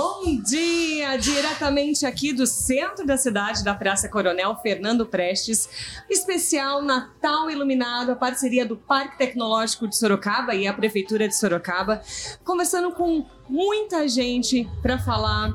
Bom dia! Diretamente aqui do centro da cidade, da Praça Coronel Fernando Prestes, especial Natal Iluminado, a parceria do Parque Tecnológico de Sorocaba e a Prefeitura de Sorocaba, conversando com muita gente para falar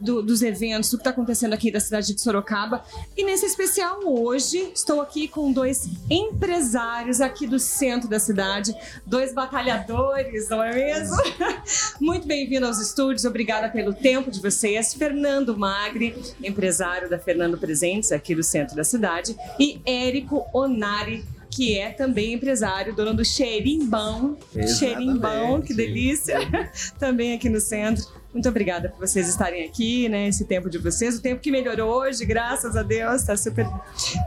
do, dos eventos, do que está acontecendo aqui da cidade de Sorocaba. E nesse especial hoje, estou aqui com dois empresários aqui do centro da cidade, dois batalhadores, não é mesmo? Muito bem-vindo aos estúdios, obrigada pelo tempo de vocês. Fernando Magri, empresário da Fernando Presentes, aqui do centro da cidade, e Érico Onari, que é também empresário, dono do Xerimbão. Xerimbão, que delícia! também aqui no centro. Muito obrigada por vocês estarem aqui, né? Esse tempo de vocês, o tempo que melhorou hoje, graças a Deus, está super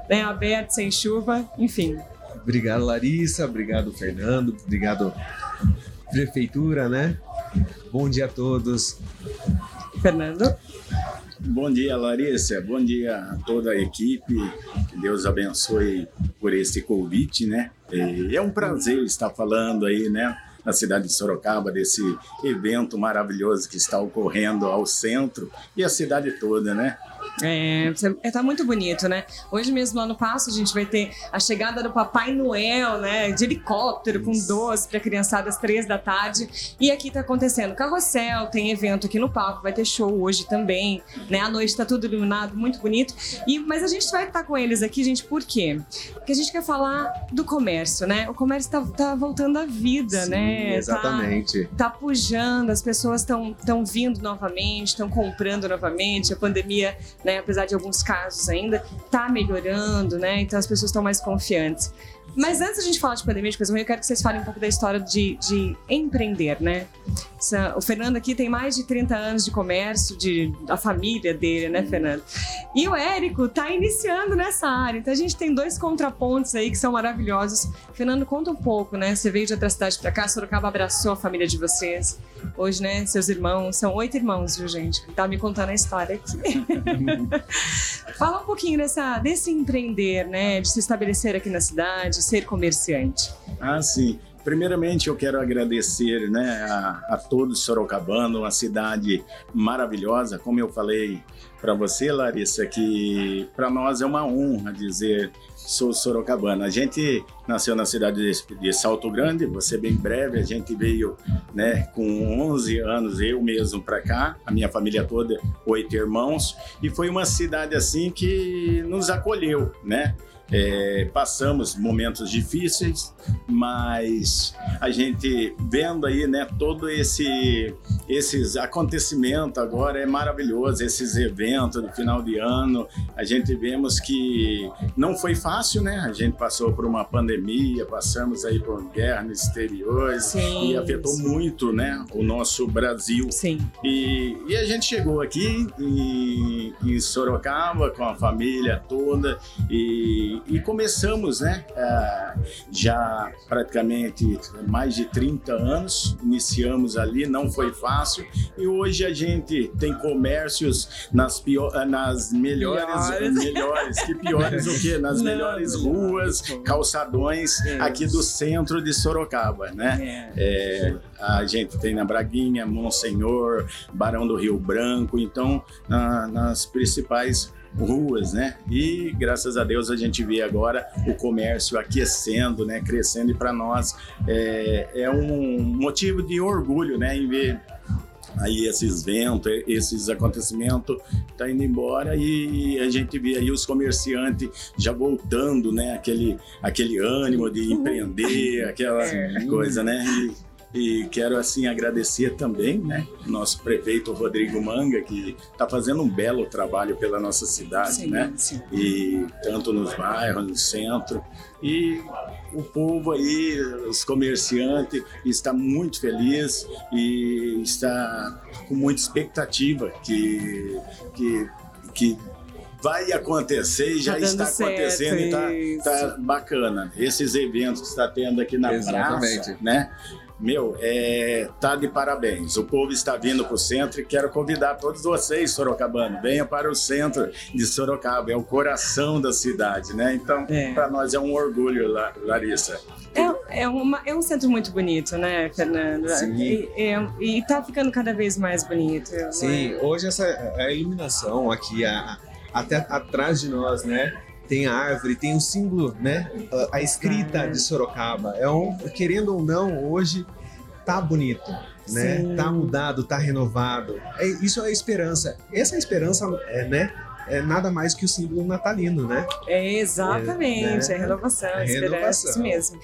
né, aberto, sem chuva, enfim. Obrigado, Larissa. Obrigado, Fernando. Obrigado, Prefeitura, né? Bom dia a todos. Fernando. Bom dia, Larissa. Bom dia a toda a equipe. Que Deus abençoe por esse convite, né? E é um prazer estar falando aí, né? Na cidade de Sorocaba, desse evento maravilhoso que está ocorrendo ao centro e a cidade toda, né? É, é, tá muito bonito, né? Hoje mesmo, lá no Passo, a gente vai ter a chegada do Papai Noel, né? De helicóptero, com doce pra criançada às três da tarde. E aqui tá acontecendo carrossel, tem evento aqui no palco, vai ter show hoje também, né? À noite tá tudo iluminado, muito bonito. E, mas a gente vai estar com eles aqui, gente, por quê? Porque a gente quer falar do comércio, né? O comércio tá, tá voltando à vida, Sim, né? Exatamente. Tá, tá pujando, as pessoas estão vindo novamente, estão comprando novamente, a pandemia né? Apesar de alguns casos ainda, tá melhorando, né? Então as pessoas estão mais confiantes. Mas antes da gente falar de pandemia de coisa ruim, eu quero que vocês falem um pouco da história de, de empreender, né? O Fernando aqui tem mais de 30 anos de comércio, de, a família dele, né, Fernando? E o Érico tá iniciando nessa área. Então a gente tem dois contrapontos aí que são maravilhosos. Fernando, conta um pouco, né? Você veio de outra cidade para cá, Sorocaba abraçou a família de vocês. Hoje, né, seus irmãos, são oito irmãos, viu, gente? Tá me contando a história aqui. Fala um pouquinho dessa, desse empreender, né? De se estabelecer aqui na cidade, ser comerciante. Ah, sim. Primeiramente, eu quero agradecer né, a, a todos Sorocabano, uma cidade maravilhosa. Como eu falei para você, Larissa, que para nós é uma honra dizer sou sorocabana. A gente nasceu na cidade de, Salto Grande, você bem breve, a gente veio né, com 11 anos, eu mesmo para cá, a minha família toda, oito irmãos, e foi uma cidade assim que nos acolheu, né? É, passamos momentos difíceis, mas a gente vendo aí, né, todo esse esses acontecimentos agora é maravilhoso, esses eventos do final de ano, a gente vemos que não foi fácil, né? A gente passou por uma pandemia, passamos aí por guerra no exterior sim, e afetou sim. muito, né, o nosso Brasil. Sim. E, e a gente chegou aqui em, em Sorocaba com a família toda e e, começamos, né? É, já praticamente mais de 30 anos, iniciamos ali, não foi fácil, e hoje a gente tem comércios nas, pior, nas melhores, melhores, melhores que piores o quê? Nas não, melhores ruas, calçadões é aqui do centro de Sorocaba, né? É. é, a gente tem na Braguinha, Monsenhor, Barão do Rio Branco, então na, nas principais ruas, né? E graças a Deus a gente vê agora o comércio aquecendo, né? Crescendo e para nós é, é um motivo de orgulho, né? Em ver aí esses ventos, esses acontecimentos tá indo embora e a gente vê aí os comerciantes já voltando, né? Aquele, aquele ânimo de empreender, aquela é. coisa, né? E, e quero assim agradecer também, né, nosso prefeito Rodrigo Manga que está fazendo um belo trabalho pela nossa cidade, sim, né? Sim. E tanto nos bairros, no centro e o povo aí, os comerciantes está muito feliz e está com muita expectativa que que que vai acontecer e já tá está acontecendo e está tá bacana. Esses eventos que está tendo aqui na Exatamente. praça, né? Meu, é, tá de parabéns. O povo está vindo para o centro e quero convidar todos vocês, Sorocabano, venha para o centro de Sorocaba, é o coração da cidade, né? Então, é. para nós é um orgulho, Larissa. É, é, uma, é um centro muito bonito, né, Fernando? Sim. E, e, e tá ficando cada vez mais bonito. Sim, é? hoje essa a iluminação aqui, a, até atrás de nós, né? Tem a árvore, tem o símbolo, né? A, a escrita de Sorocaba. É um, querendo ou não, hoje tá bonito, né? Sim. Tá mudado, tá renovado. É, isso é esperança. Essa esperança é, né? É nada mais que o símbolo natalino, né? É exatamente, é, né? é renovação, é esperança, isso mesmo.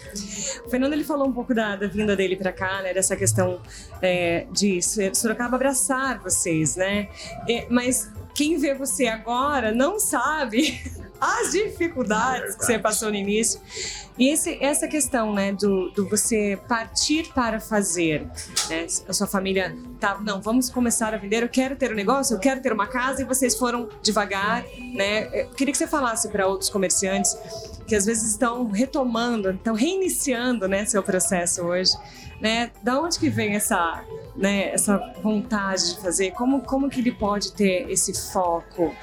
O Fernando ele falou um pouco da, da vinda dele para cá, né? Dessa questão é, de Sorocaba abraçar vocês, né? É, mas quem vê você agora não sabe as dificuldades que você passou no início. E esse, essa questão, né, do, do você partir para fazer, né? A sua família tá, não, vamos começar a vender, eu quero ter um negócio, eu quero ter uma casa, e vocês foram devagar, né? Eu queria que você falasse para outros comerciantes que às vezes estão retomando, estão reiniciando, né, seu processo hoje, né? Da onde que vem essa, né, essa vontade de fazer? Como, como que ele pode ter esse foco?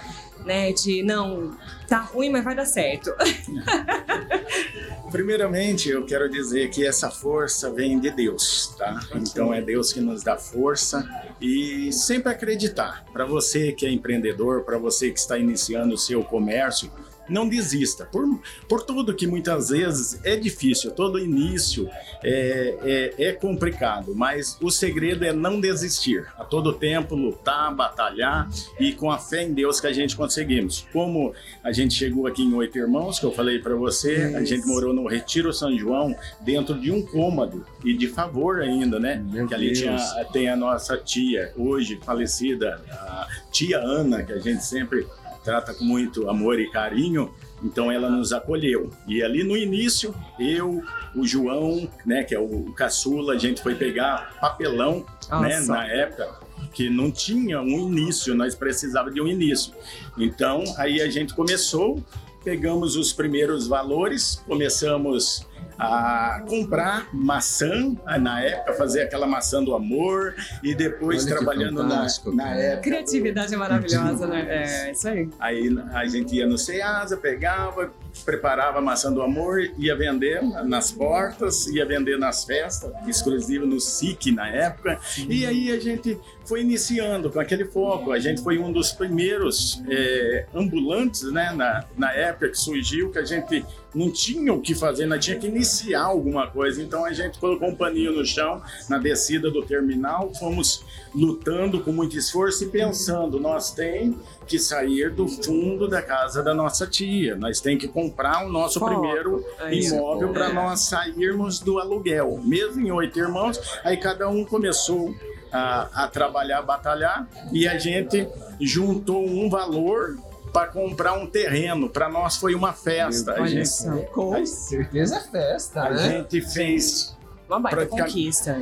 né? De não, tá ruim, mas vai dar certo. Primeiramente, eu quero dizer que essa força vem de Deus, tá? Então é Deus que nos dá força e sempre acreditar. Para você que é empreendedor, para você que está iniciando o seu comércio, não desista. Por, por tudo que muitas vezes é difícil, todo início é, é, é complicado, mas o segredo é não desistir. A todo tempo lutar, batalhar e com a fé em Deus que a gente conseguimos. Como a gente chegou aqui em Oito Irmãos, que eu falei para você, a gente morou no Retiro São João, dentro de um cômodo e de favor ainda, né? Meu que ali tinha, tem a nossa tia, hoje falecida, a tia Ana, que a gente sempre trata com muito amor e carinho, então ela nos acolheu. E ali no início, eu, o João, né, que é o caçula, a gente foi pegar papelão, né, na época, que não tinha um início, nós precisávamos de um início. Então, aí a gente começou, pegamos os primeiros valores, começamos a comprar maçã na época, fazer aquela maçã do amor e depois Olha trabalhando na, na época. Criatividade maravilhosa, né? É isso aí. Aí a gente ia no Ceasa, pegava, preparava a maçã do amor, ia vender nas portas, ia vender nas festas, exclusivo no SIC na época. Sim. E aí a gente foi iniciando com aquele foco. A gente foi um dos primeiros é, ambulantes, né, na, na época que surgiu, que a gente não tinha o que fazer, nós tinha que iniciar alguma coisa. Então a gente colocou um paninho no chão, na descida do terminal, fomos lutando com muito esforço e pensando, nós tem que sair do fundo da casa da nossa tia, nós tem que comprar o nosso primeiro é imóvel para nós sairmos do aluguel. Mesmo em oito irmãos, aí cada um começou a, a trabalhar, a batalhar, e a gente juntou um valor para comprar um terreno. Para nós foi uma festa. A gente, com certeza é festa, a né? A gente fez uma baita conquista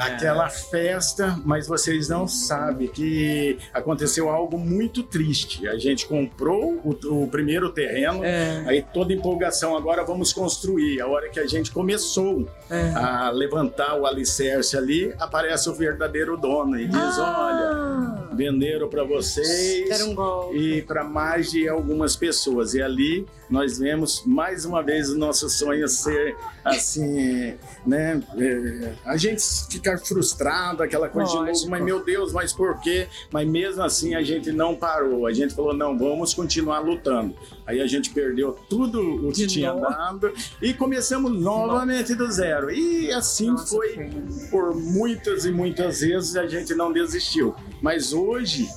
aquela festa, mas vocês não sabem que aconteceu algo muito triste. A gente comprou o, o primeiro terreno, é. aí toda empolgação, agora vamos construir. A hora que a gente começou é. a levantar o alicerce ali, aparece o verdadeiro dono e diz: ah. olha, venderam para vocês um e para mais de algumas pessoas. E ali nós vemos mais uma vez o nosso sonho ser assim, né? É, a gente ficar frustrado, aquela coisa Lógico. de novo, mas meu Deus, mas por quê? Mas mesmo assim a gente não parou, a gente falou, não, vamos continuar lutando. Aí a gente perdeu tudo o que de tinha novo. dado e começamos novamente do zero. E assim Nossa, foi por muitas e muitas vezes a gente não desistiu. Mas hoje,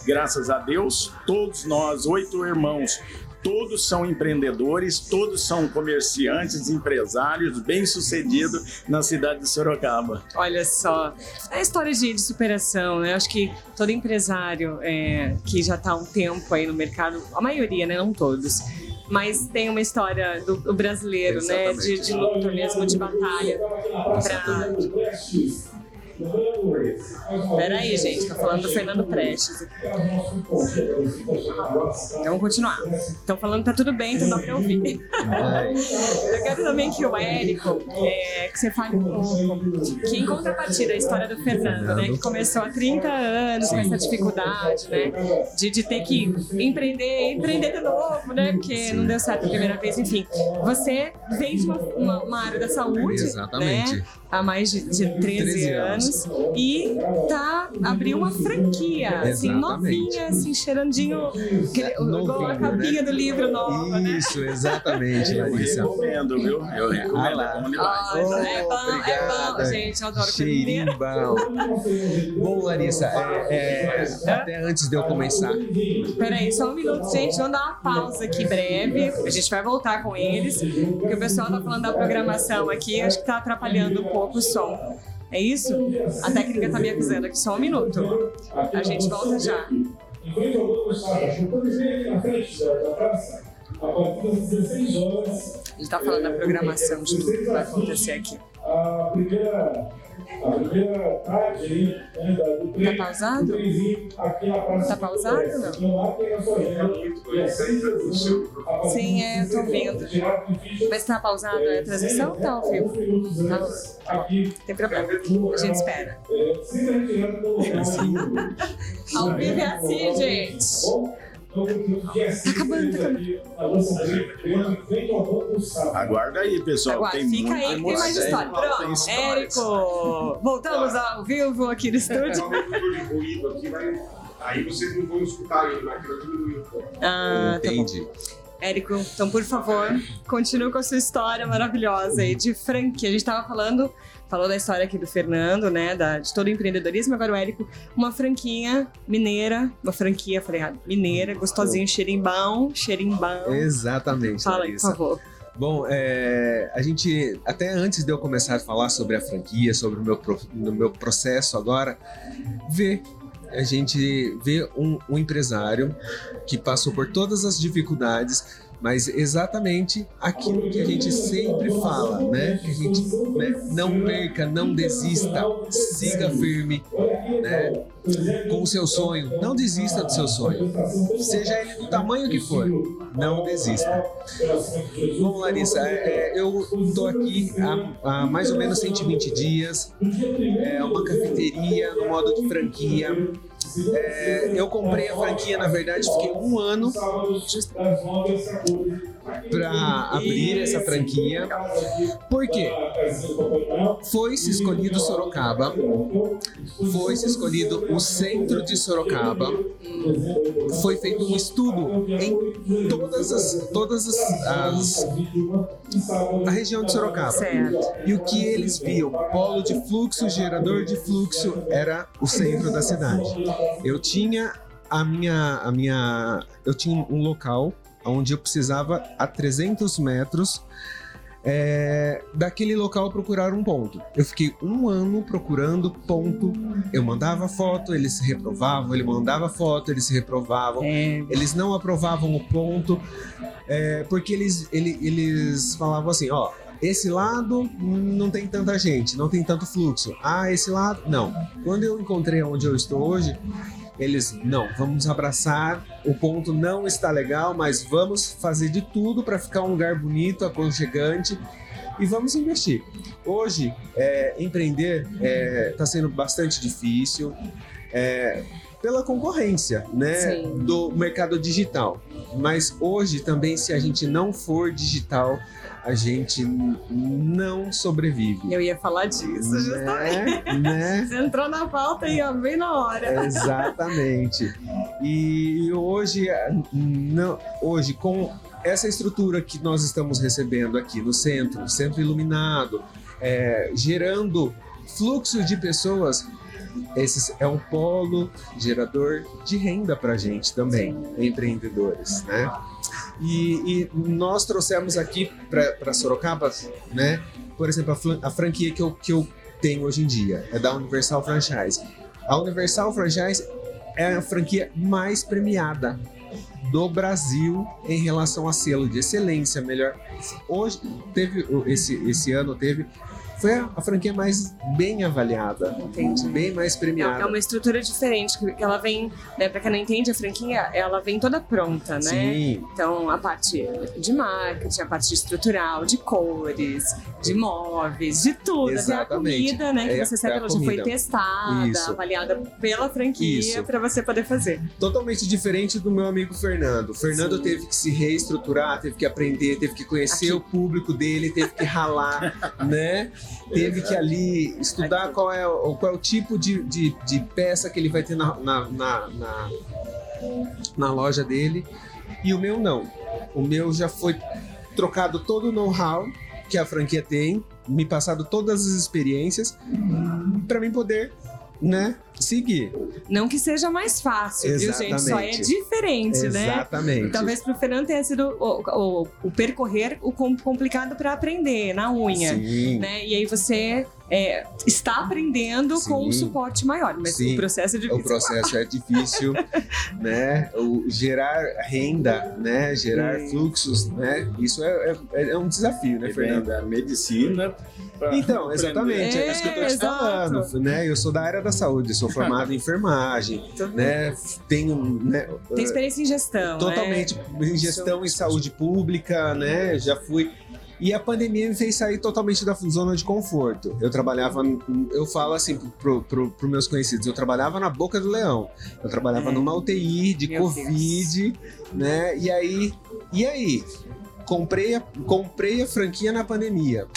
graças a Deus, todos nós, oito irmãos, todos são empreendedores, todos são comerciantes, empresários, bem-sucedidos na cidade de Sorocaba. Olha só, é história de, de superação, né? Acho que todo empresário é, que já está há um tempo aí no mercado, a maioria, né? Não todos, mas tem uma história do, do brasileiro, Exatamente. né? De, de luta mesmo, de batalha. Pra Peraí, gente, tô falando do Fernando Prestes. Então, vamos continuar. Estão falando que tá tudo bem, então dá pra ouvir. Eu quero também que o Érico, é, que você fale um pouco, que em contrapartida a história do Fernando, né, que começou há 30 anos com essa dificuldade, né, de, de ter que empreender, empreender de novo, né, porque não deu certo a primeira vez, enfim. Você veio de uma, uma, uma área da saúde, Exatamente. né, há mais de, de 13, 13 anos, e tá, abriu uma franquia, assim, Exatamente. novinha, assim, cheirandinho, aquele, igual a Novinho, capinha né? do livro nova, né? Isso, exatamente, Eu Larissa. recomendo, viu? Eu recomendo. Ah é bom demais. Então é Oh, bom, é bom, gente, eu adoro Cheirinho bom. Bom, Larissa, é, é, até antes de eu começar, Peraí, só um minuto, gente. Vamos dar uma pausa aqui breve. A gente vai voltar com eles, porque o pessoal tá falando da programação aqui, acho que tá atrapalhando um pouco o som. É isso? A técnica tá me avisando aqui, só um minuto. A gente volta já. Quando vem aqui na frente da, da praça, a partir das 16 horas, A gente tá falando da programação de tudo que vai acontecer aqui. A primeira, a primeira tarde aí, né, da, do trem, Tá pausado? do trenzinho aqui na praça. Tá pausado ou não? Então lá tem a sua agenda, e às 6 de dezembro, a partir Sim, é, eu tô 16 horas, vendo. direto do Ficha, Mas tá pausado a transmissão ou tá ao vivo? antes, aqui, Não tem problema. A gente espera. é, retirando local. Ao vivo é assim, gente. Tá acabando, tá acabando. Aguarda aí, pessoal. Agora, tem fica aí que tem mais história. Pronto. Érico! Voltamos ao vivo aqui no estúdio. vai. Aí vocês não vão escutar ele, vai querer diminuir um pouco. Ah, tá bom. Érico, então por favor, continue com a sua história maravilhosa aí de franquia. A gente tava falando, falou da história aqui do Fernando, né, da, de todo o empreendedorismo, agora o Érico, uma franquinha mineira, uma franquia, falei errado, mineira, gostosinho, cheirinho cheirinho Exatamente, Fala aí, por Larissa. favor. Bom, é, a gente, até antes de eu começar a falar sobre a franquia, sobre o meu, pro- no meu processo agora, vê, a gente vê um, um empresário que passou por todas as dificuldades, mas exatamente aquilo que a gente sempre fala, né? Que a gente né, não perca, não desista, siga firme, né? Com o seu sonho, não desista do seu sonho, seja ele do tamanho que for, não desista. Bom, Larissa, é, é, eu estou aqui há, há mais ou menos 120 dias. É uma cafeteria no modo de franquia. É, eu comprei a franquia, na verdade, fiquei um ano para abrir essa franquia. Por quê? Foi-se escolhido Sorocaba, foi-se escolhido o centro de Sorocaba, foi feito um estudo em todas as, todas as, as a região de Sorocaba. Certo. E o que eles viam, polo de fluxo, gerador de fluxo, era o centro da cidade. Eu tinha a minha, a minha, eu tinha um local onde eu precisava a 300 metros é, daquele local procurar um ponto. Eu fiquei um ano procurando ponto. Eu mandava foto, eles se reprovavam. Ele mandava foto, eles se reprovavam. É, Eles não aprovavam o ponto, é, porque eles, ele- eles falavam assim, ó, esse lado não tem tanta gente, não tem tanto fluxo. Ah, esse lado, não. Quando eu encontrei onde eu estou hoje, eles, não, vamos abraçar, o ponto não está legal, mas vamos fazer de tudo para ficar um lugar bonito, aconchegante e vamos investir. Hoje, é, empreender está sendo bastante difícil, é, pela concorrência, né, Sim. do mercado digital. Mas hoje também, se a gente não for digital, a gente não sobrevive. eu ia falar disso, justamente. Né? né? Você entrou na pauta e ó, bem na hora. Exatamente. E hoje, não, hoje com essa estrutura que nós estamos recebendo aqui no centro, centro iluminado, é, gerando fluxo de pessoas, esse é um polo gerador de renda para a gente também, empreendedores, né? E, e nós trouxemos aqui para Sorocaba, né? Por exemplo, a, a franquia que eu, que eu tenho hoje em dia é da Universal Franchise. A Universal Franchise é a franquia mais premiada do Brasil em relação a selo de excelência, melhor. Hoje teve esse esse ano teve foi a, a franquia mais bem avaliada, Entendi. bem mais É premiada. é uma estrutura diferente, que ela vem, né, pra quem não entende, a franquia, ela vem toda pronta, né? Sim, Então, a parte de marketing, a parte estrutural, de cores, de móveis, de tudo. Exatamente. Até a comida, né? Que É, você é sabe, a ela já foi testada, Isso. avaliada pela franquia para você poder fazer. totalmente diferente do meu amigo Fernando. O Fernando Sim. teve que se reestruturar, teve que aprender, teve que conhecer Aqui. o público dele, teve que ralar, né? Teve que ali estudar qual é, o, qual é o tipo de, de, de peça que ele vai ter na, na, na, na, na loja dele. E o meu não. O meu já foi trocado todo o know-how que a franquia tem, me passado todas as experiências para mim poder, né, seguir. Não que seja mais fácil, viu, gente? Só é Exatamente. diferente, né? Exatamente. Talvez pro Fernando tenha sido o, o- o percorrer o com- complicado para aprender na unha. Sim. Né? E aí você é, está aprendendo com um Sim. suporte maior, mas Sim. o processo é difícil. O processo é difícil, né? O gerar renda, né? Gerar Sim. fluxos, né? Isso é, é, é um desafio, né, vem Fernando? da medicina. Pra Então, exatamente, é, É, isso que eu tô te exato. falando, né? Eu sou da área da saúde, sou formado em enfermagem, né? Tenho, né? Tem experiência em gestão. totalmente né? em gestão em saúde pública, né? Já fui. E a pandemia me fez sair totalmente da zona de conforto. Eu trabalhava, eu falo assim pro, pro meus conhecidos, eu trabalhava na boca do leão. Eu trabalhava É. numa UTI de Meu Covid, né? E aí, e aí? Comprei a, comprei a franquia na pandemia.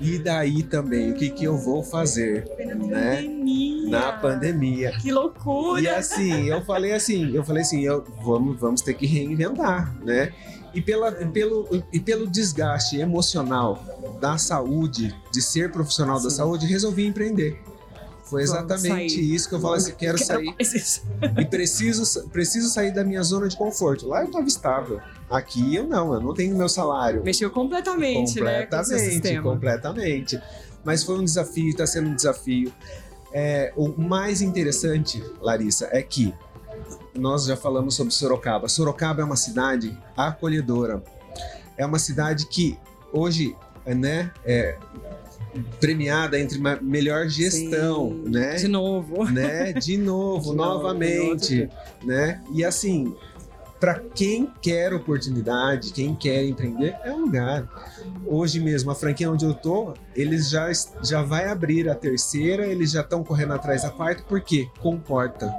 E daí também, o que que eu vou fazer Na né? pandemia. na pandemia? Que loucura! E assim, eu falei assim, eu falei assim, eu, vamos, vamos ter que reinventar, né? E, pela, pelo, e pelo desgaste emocional da saúde, de ser profissional da Sim. saúde, resolvi empreender. Foi exatamente sair. isso que eu falei assim, quero sair mais isso. e preciso, preciso sair da minha zona de conforto. Lá eu estava estável. Aqui eu não, eu não tenho meu salário. Mexeu completamente, né? Com o seu Completamente, completamente. Mas foi um desafio, está sendo um desafio. É, o mais interessante, Larissa, é que nós já falamos sobre Sorocaba. Sorocaba é uma cidade acolhedora. É uma cidade que hoje, né, é premiada entre melhor gestão, Sim. né? De novo. né? De novo, De novo, novamente, né? E assim, para quem quer oportunidade, quem quer empreender, é um lugar. Hoje mesmo, a franquia onde eu tô, eles já já vai abrir a terceira, eles já estão correndo atrás da quarta, porque comporta.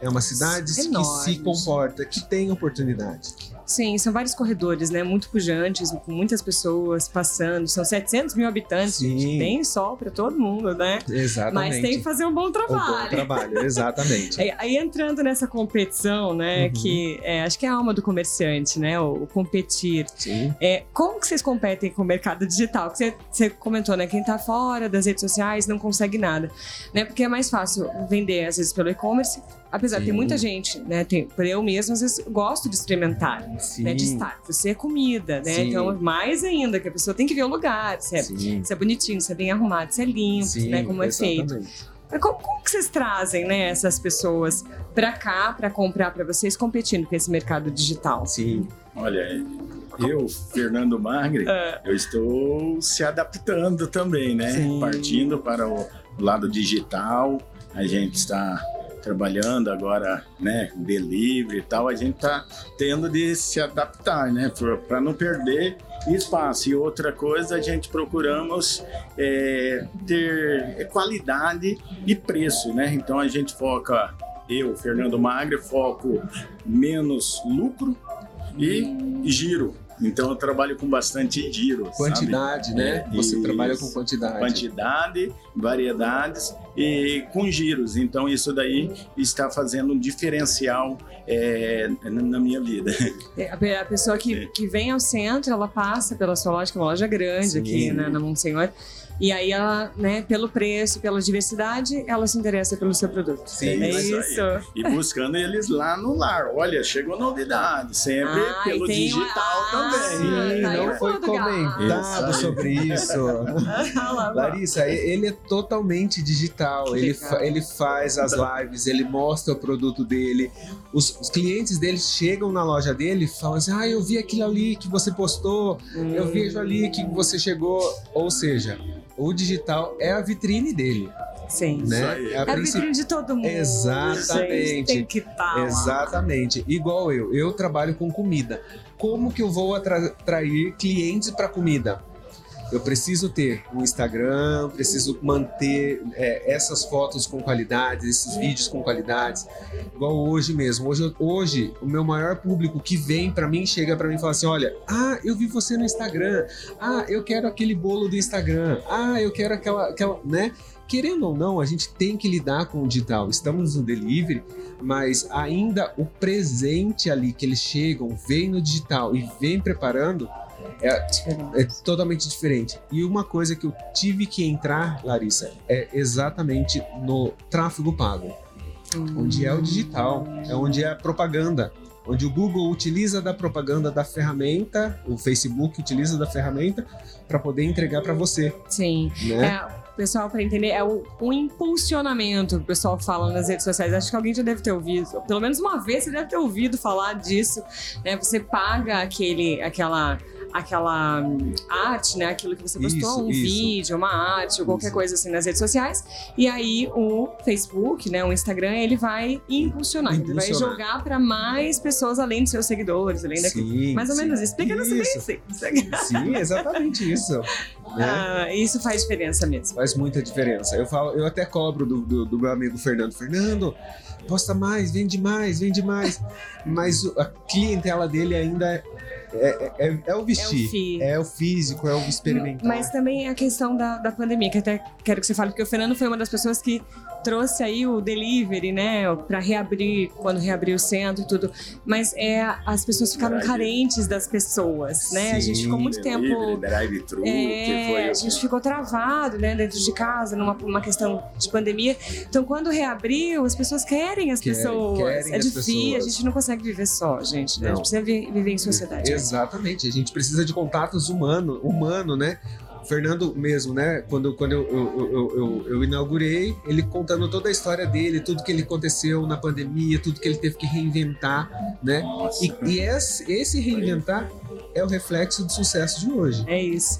É uma cidade que se comporta, que tem oportunidade. Sim, são vários corredores, né? Muito pujantes, com muitas pessoas passando. São 700 mil habitantes, Sim. gente. Tem sol para todo mundo, né? Exatamente. Mas tem que fazer um bom Um bom trabalho. trabalho, exatamente. Aí, aí entrando nessa competição, né? Uhum. Que é, acho que é a alma do comerciante, né? O, o competir. Sim. É, como que vocês competem com o mercado digital? Que você, você comentou, né? Quem tá fora das redes sociais não consegue nada, né? Porque é mais fácil vender, às vezes, pelo e-commerce. Apesar de ter muita gente, né? Tem, eu mesmo, às vezes, gosto de experimentar. Sim. Né, de estar. Você é comida, né? Sim. Então, mais ainda, que a pessoa tem que ver o lugar, se é, se é bonitinho, se é bem arrumado, se é limpo, Sim, né? Como é feito. exatamente. Como, como que vocês trazem, né, essas pessoas pra cá, pra comprar pra vocês, competindo com esse mercado digital? Sim. Olha, eu, Fernando Magre, É. eu estou se adaptando também, né? Sim. Partindo para o lado digital, a gente está trabalhando agora, né, delivery e tal, a gente está tendo de se adaptar, né, para não perder espaço. E outra coisa, a gente procuramos é, ter qualidade e preço, né? Então a gente foca, eu, Fernando Magre, foco menos lucro e giro. Então eu trabalho com bastante giro. sabe? Quantidade, né? É, Você isso. trabalha com quantidade. quantidade, variedades e com giros. Então isso daí está fazendo um diferencial é, na minha vida. É, A pe- a pessoa que, que vem ao centro, ela passa pela sua loja, que é uma loja grande Sim. aqui né, na Monsenhor. E aí ela, né, pelo preço, pela diversidade, ela se interessa pelo seu produto. Sim, é isso. E buscando eles lá no lar. Olha, chegou novidade, sempre Ah, pelo tem digital uma- também. Sim, tá não foi comentado sobre isso. Ah. Larissa, ele é totalmente digital. Ele, fa- ele faz as lives, ele mostra o produto dele. Os, os clientes dele chegam na loja dele e falam assim: Ah, eu vi aquilo ali que você postou, eu Hum. vejo ali que você chegou. Ou seja, o digital é a vitrine dele, Sim. Isso né? aí. a É a princi- vitrine de todo mundo. Exatamente. gente. Tem que estar. Exatamente. Igual eu, eu trabalho com comida. Como que eu vou atra- atrair clientes para comida? Eu preciso ter um Instagram, preciso manter é, essas fotos com qualidade, esses vídeos com qualidade. Igual hoje mesmo. Hoje, hoje o meu maior público que vem para mim chega para mim e fala assim: olha, ah, eu vi você no Instagram. Ah, eu quero aquele bolo do Instagram. Ah, eu quero aquela, aquela, né? Querendo ou não, a gente tem que lidar com o digital. Estamos no delivery, mas ainda o presente ali que eles chegam, vem no digital e vem preparando, é totalmente diferente. E uma coisa que eu tive que entrar, Larissa, é exatamente no tráfego pago, onde é o digital, é onde é a propaganda. Onde o Google utiliza da propaganda da ferramenta, o Facebook utiliza da ferramenta para poder entregar para você, Sim. né? É, pessoal, para entender, é o, o impulsionamento que o pessoal fala nas redes sociais. Acho que alguém já deve ter ouvido, pelo menos uma vez você deve ter ouvido falar disso. Né? Você paga aquele, aquela, aquela hum, arte, né? Aquilo que você postou, Isso, um isso. vídeo, uma arte, ou qualquer Isso. coisa assim nas redes sociais. E aí o Facebook, né? O Instagram, ele vai impulsionar, ele vai jogar para mais pessoas além dos seus seguidores, além daquilo. Sim, Mais ou sim. menos isso. Explica Isso. silêncio. Sim, exatamente isso. né? Ah, isso faz diferença mesmo. Faz muita diferença. Eu falo, eu até cobro do, do, do meu amigo Fernando. Fernando, posta mais, vende mais, vende mais. Mas o- a clientela dele ainda é, é, é- é o vestir. fí- É o físico, é o experimentar. Mas também a questão da, da pandemia, que até quero que você fale, porque o Fernando foi uma das pessoas que trouxe aí o delivery, né, para reabrir, quando reabrir o centro e tudo. Mas é, as pessoas ficaram Drive. carentes das pessoas, né? a gente ficou muito tempo. Que É, foi a gente ficou travado, né, dentro de casa, numa uma questão de pandemia. Então, quando reabriu, as pessoas querem as Querem, pessoas. querem é as difícil, a gente não consegue viver só, gente. né? A gente precisa vi- viver em sociedade. Exatamente. A gente precisa de contatos humano, humano, né? O Fernando mesmo, né? Quando, quando eu, eu, eu, eu- eu inaugurei, ele contando toda a história dele, tudo que ele aconteceu na pandemia, tudo que ele teve que reinventar, né? Nossa. E, e esse, esse reinventar é o reflexo do sucesso de hoje. É isso.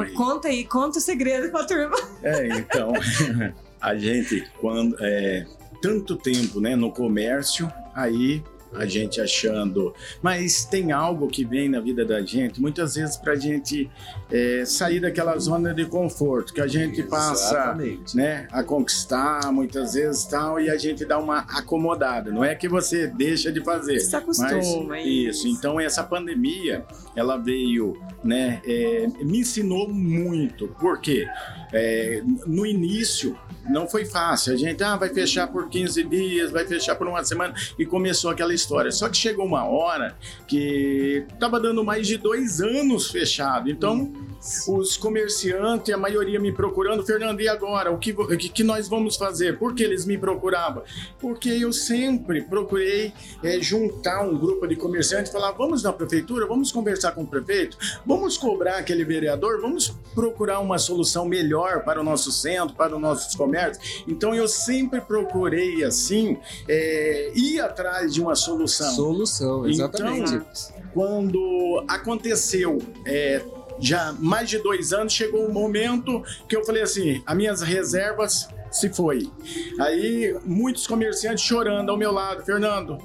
Aí. conta aí, conta o segredo pra turma. É, então, a gente, quando é tanto tempo né, no comércio, aí a gente achando. Mas tem algo que vem na vida da gente, muitas vezes, para a gente é, sair daquela zona de conforto, que a gente passa Exatamente. né, a conquistar muitas vezes tal, e a gente dá uma acomodada. Não é que você deixa de fazer. Se acostuma, Mas, é isso. Então essa pandemia, ela veio, né, é, me ensinou muito. Por quê? É, no início não foi fácil. A gente ah, vai fechar por 15 dias, vai fechar por uma semana e começou aquela história. Só que chegou uma hora que estava dando mais de dois anos fechado. Então os comerciantes, a maioria me procurando, Fernando, e agora? O que, o que nós vamos fazer? Por que eles me procuravam? Porque eu sempre procurei é, juntar um grupo de comerciantes e falar: vamos na prefeitura, vamos conversar com o prefeito, vamos cobrar aquele vereador, vamos procurar uma solução melhor para o nosso centro, para os nossos comércios. Então eu sempre procurei assim é, ir atrás de uma solução. Solução, exatamente. Então, quando aconteceu é, já mais de dois anos, chegou um momento que eu falei assim: as minhas reservas se foi. Aí muitos comerciantes chorando ao meu lado, Fernando.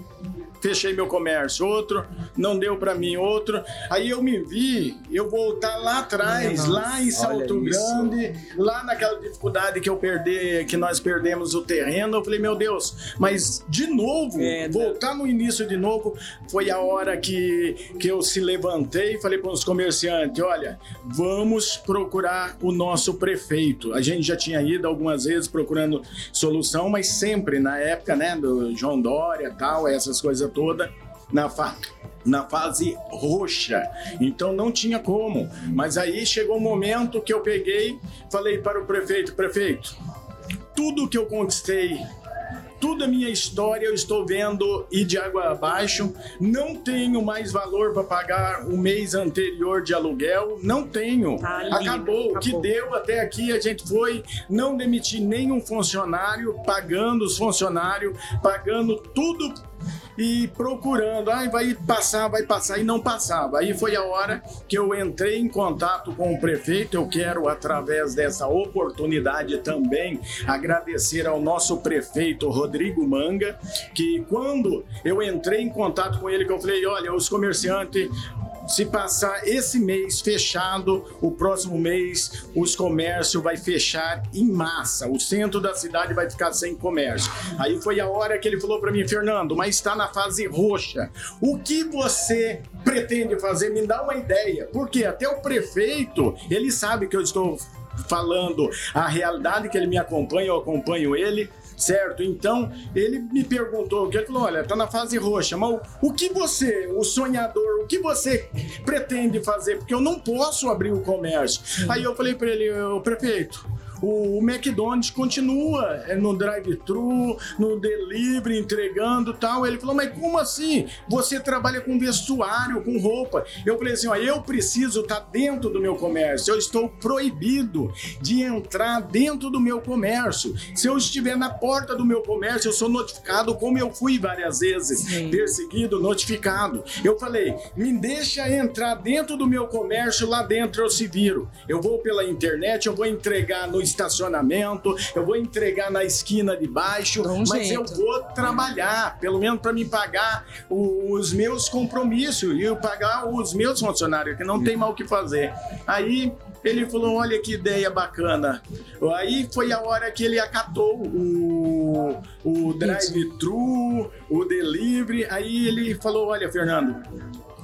Fechei meu comércio, outro não deu para mim, outro. Aí eu me vi, eu voltar lá atrás, Nossa, lá em Salto olha isso. Grande, lá naquela dificuldade que eu perdi, que nós perdemos o terreno. Eu falei, meu Deus, mas de novo, É, voltar no início de novo, foi a hora que, que eu se levantei e falei para os comerciantes: olha, vamos procurar o nosso prefeito. A gente já tinha ido algumas vezes procurando solução, mas sempre na época né, do João Dória tal, essas coisas todas, na fa na fase roxa, então não tinha como. Mas aí chegou um momento que eu peguei, falei para o prefeito, prefeito, tudo que eu conquistei Tudo a minha história eu estou vendo ir de água abaixo. Não tenho mais valor para pagar o mês anterior de aluguel. Não tenho. Tá acabou. O que deu até aqui, a gente foi não demitir nenhum funcionário, pagando os funcionários, pagando tudo e procurando, ai, vai passar, vai passar, e não passava. Aí foi a hora que eu entrei em contato com o prefeito. Eu quero, através dessa oportunidade também, agradecer ao nosso prefeito Rodrigo Manga, que quando eu entrei em contato com ele, que eu falei, olha, os comerciantes se passar esse mês fechado, o próximo mês os comércios vai fechar em massa. O centro da cidade vai ficar sem comércio. Aí foi a hora que ele falou para mim, Fernando, mas está na fase roxa. O que você pretende fazer? Me dá uma ideia. Porque até o prefeito, ele sabe que eu estou falando a realidade que ele me acompanha, eu acompanho ele certo? Então ele me perguntou, que falou, olha, tá na fase roxa, mas o que você, o sonhador, o que você pretende fazer? Porque eu não posso abrir o comércio. Aí eu falei para ele, o prefeito, o McDonald's continua é, no drive-thru, no delivery, entregando tal. Ele falou, mas como assim? Você trabalha com vestuário, com roupa. Eu falei assim, ó, eu preciso estar tá dentro do meu comércio. Eu estou proibido de entrar dentro do meu comércio. Se eu estiver na porta do meu comércio, eu sou notificado, como eu fui várias vezes, Sim. perseguido, notificado. Eu falei, me deixa entrar dentro do meu comércio, lá dentro eu se viro. Eu vou pela internet, eu vou entregar no estacionamento, eu vou entregar na esquina de baixo, um mas jeito. eu vou trabalhar, pelo menos para me pagar os meus compromissos e pagar os meus funcionários, que não tem mal o que fazer. Aí ele falou: Olha que ideia bacana. Aí foi a hora que ele acatou o, o drive-thru, o delivery. Aí ele falou: Olha, Fernando,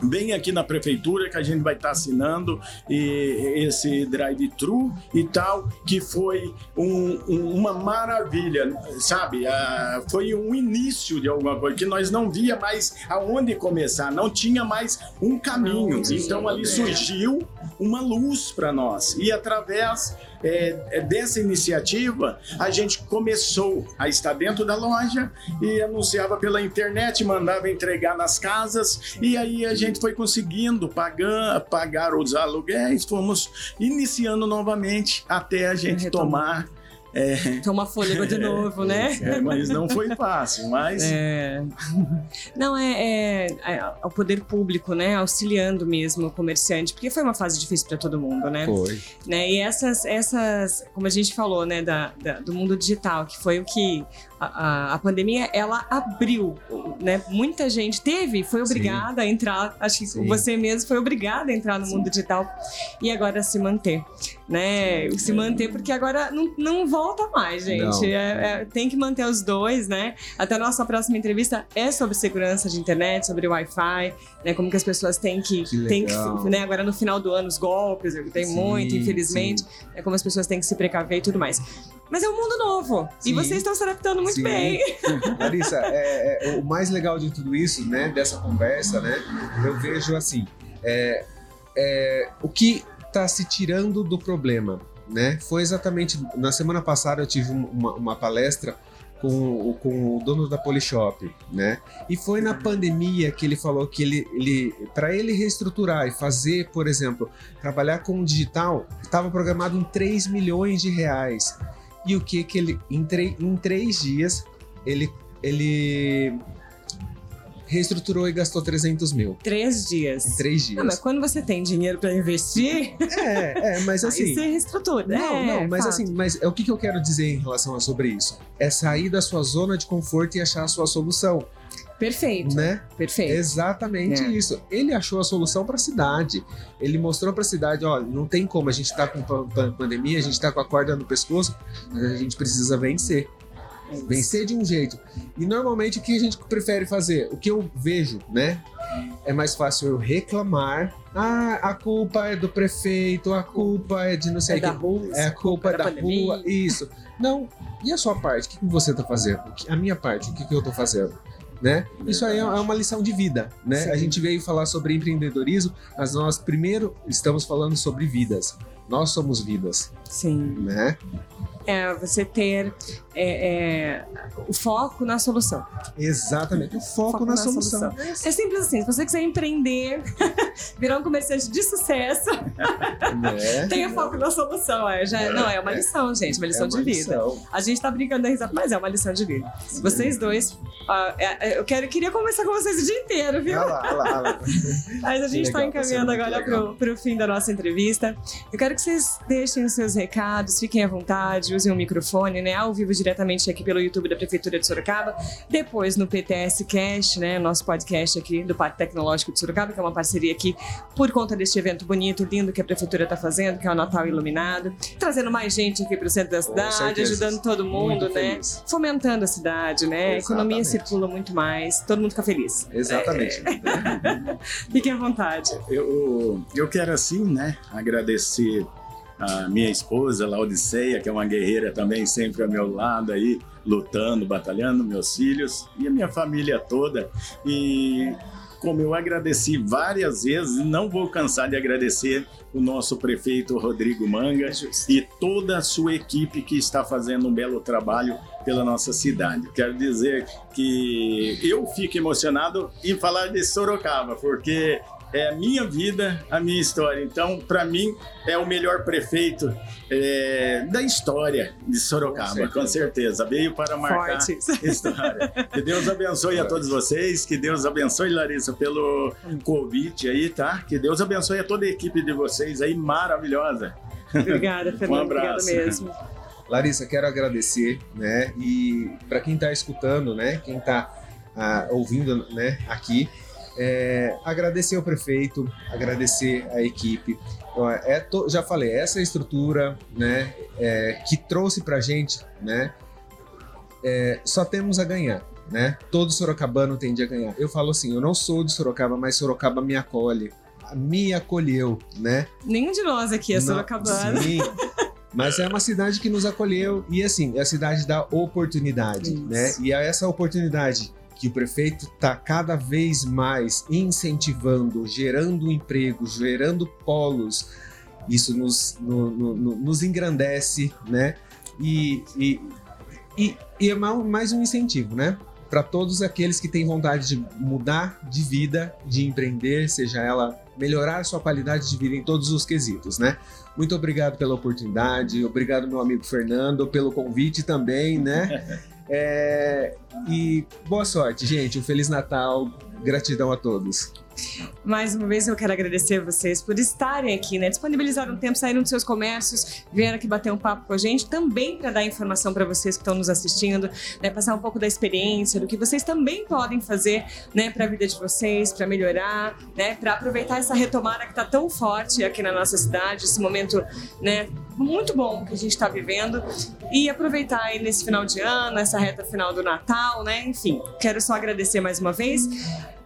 Vem aqui na prefeitura que a gente vai estar tá assinando e, esse drive-thru e tal, que foi um, um, uma maravilha, sabe? Ah, foi um início de alguma coisa que nós não via mais aonde começar, não tinha mais um caminho. Então ali surgiu uma luz para nós e através é, é, dessa iniciativa, a gente começou a estar dentro da loja e anunciava pela internet, mandava entregar nas casas, e aí a gente foi conseguindo pagar, pagar os aluguéis, fomos iniciando novamente até a gente tomar é. Toma fôlego de novo, né? É, mas não foi fácil, mas. É. Não, é, é, é, o poder público, né? Auxiliando mesmo o comerciante, porque foi uma fase difícil para todo mundo, né? Foi. Né? E essas, essas, como a gente falou, né, da, da, do mundo digital, que foi o que a, a, pandemia ela abriu, né? Muita gente teve, foi obrigada Sim. a entrar. Acho que Sim. você mesmo foi obrigada a entrar no Sim. mundo digital e agora se manter, né? Se manter porque agora não, não volta mais, gente. É, é, tem que manter os dois, né? Até a nossa próxima entrevista é sobre segurança de internet, sobre Wi-Fi, né? Como que as pessoas têm que, que têm que, né? Agora no final do ano os golpes, tem muito, infelizmente, é como as pessoas têm que se precaver e tudo mais. Mas é um mundo novo. Sim. E vocês estão se adaptando muito Sim. bem. Larissa, é, é, o mais legal de tudo isso, né, dessa conversa, né, eu vejo assim, é, é, o que está se tirando do problema, né? Foi exatamente na semana passada eu tive uma, uma palestra com, com o dono da Polishop, né? E foi na pandemia que ele falou que ele, ele para ele reestruturar e fazer, por exemplo, trabalhar com o digital, estava programado em 3 milhões de reais. E o que que ele em, em três dias ele ele reestruturou e gastou 300 mil. Três dias. Em três dias. Não, mas quando você tem dinheiro para investir. É, é, mas assim. Aí você reestrutura. Não, é, não, mas fato. assim, mas é o que, que eu quero dizer em relação a sobre isso? É sair da sua zona de conforto e achar a sua solução. Perfeito. Né? Perfeito. Exatamente é. isso. Ele achou a solução para a cidade. Ele mostrou para a cidade, ó, não tem como, a gente está com pandemia, a gente está com a corda no pescoço, mas a gente precisa vencer. Vencer de um jeito. E normalmente o que a gente prefere fazer? O que eu vejo, né? É mais fácil eu reclamar. Ah, a culpa é do prefeito, a culpa é de não sei é da rua, é a culpa, culpa da, rua, isso. Não. E a sua parte? O que você está fazendo? A minha parte, o que eu estou fazendo? né? Isso aí é, é uma lição de vida, né? Sim. A gente veio falar sobre empreendedorismo, mas nós primeiro estamos falando sobre vidas. Nós somos vidas. Sim. Né? É, você ter é, é, o foco na solução. Exatamente, o foco, na, solução. É simples assim, se você quiser empreender, virar um comerciante de sucesso, Né? tenha foco na solução. É, já, não, é uma lição, gente, uma lição É uma de vida. lição. A gente tá brincando da risada, mas é uma lição de vida. Vocês dois, ah, é- é, eu quero, queria conversar com vocês o dia inteiro, viu? Olha lá, olha lá, olha lá. Mas a gente está tá encaminhando agora pro, pro fim da nossa entrevista. Eu quero que vocês deixem os seus recados, fiquem à vontade, usem o microfone, né? Ao vivo diretamente aqui pelo YouTube da Prefeitura de Sorocaba. Depois no PTS Cast, né? Nosso podcast aqui do Parque Tecnológico de Sorocaba, que é uma parceria aqui por conta deste evento bonito, lindo que a Prefeitura está fazendo, que é o Natal Iluminado. Trazendo mais gente aqui pro centro da cidade, ajudando todo mundo, Muito né? feliz. Fomentando a cidade, né? A economia Exatamente. circula muito mais, todo mundo fica feliz. Exatamente. Fiquem à vontade. Eu, eu quero assim, né, agradecer a minha esposa, Laudiceia, que é uma guerreira também, sempre ao meu lado aí, lutando, batalhando, meus filhos e a minha família toda. E como eu agradeci várias vezes, não vou cansar de agradecer o nosso prefeito Rodrigo Manga e toda a sua equipe que está fazendo um belo trabalho pela nossa cidade. Quero dizer que eu fico emocionado em falar de Sorocaba, porque é a minha vida, a minha história. Então, para mim, é o melhor prefeito é, da história de Sorocaba, com certeza. Veio para marcar Forte. história. Que Deus abençoe a todos vocês, que Deus abençoe, Larissa, pelo convite aí, tá? Que Deus abençoe a toda a equipe de vocês aí, maravilhosa. Obrigada, Fernando. Obrigada abraço. mesmo. Larissa, quero agradecer, né? E para quem está escutando, né? Quem está ouvindo, né? Aqui, é, agradecer ao prefeito, agradecer a equipe. É, to- já falei, essa estrutura, né? é, que trouxe para gente, né? é, só temos a ganhar. Né? Todo sorocabano tende a ganhar. Eu falo assim, eu não sou de Sorocaba, mas Sorocaba me acolhe, me acolheu, né? Nenhum de nós aqui é Não, sorocabana. Sim. Mas é uma cidade que nos acolheu e assim, é a cidade da oportunidade, Isso. né? E é essa oportunidade que o prefeito está cada vez mais incentivando, gerando emprego, gerando polos. Isso nos, no- no- no- nos engrandece, né? E, e, e, e é ma- mais um incentivo, né? Para todos aqueles que têm vontade de mudar de vida, de empreender, seja ela melhorar sua qualidade de vida em todos os quesitos, né? Muito obrigado pela oportunidade, obrigado meu amigo Fernando pelo convite também, né? É, e boa sorte, gente. Um feliz Natal, gratidão a todos. Mais uma vez eu quero agradecer vocês por estarem aqui, né? Disponibilizaram tempo, saíram dos seus comércios, vieram aqui bater um papo com a gente, também para dar informação para vocês que estão nos assistindo, né? Passar um pouco da experiência, do que vocês também podem fazer, né? Para a vida de vocês, para melhorar, né? Para aproveitar essa retomada que está tão forte aqui na nossa cidade, esse momento, né? Muito bom que a gente está vivendo e aproveitar aí nesse final de ano, essa reta final do Natal, né? Enfim, quero só agradecer mais uma vez.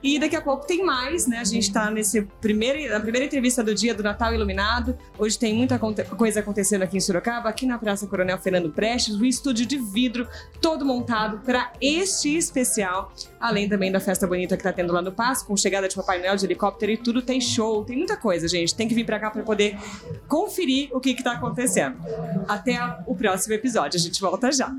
E daqui a pouco tem mais, né? A gente tá nesse primeiro, na primeira entrevista do dia do Natal Iluminado. Hoje tem muita coisa acontecendo aqui em Sorocaba, aqui na Praça Coronel Fernando Prestes, o estúdio de vidro todo montado para este especial, além também da festa bonita que tá tendo lá no Passo, com chegada de Papai Noel de helicóptero e tudo, tem show, tem muita coisa, gente. Tem que vir para cá para poder conferir o que que tá acontecendo. Até o próximo episódio, a gente volta já.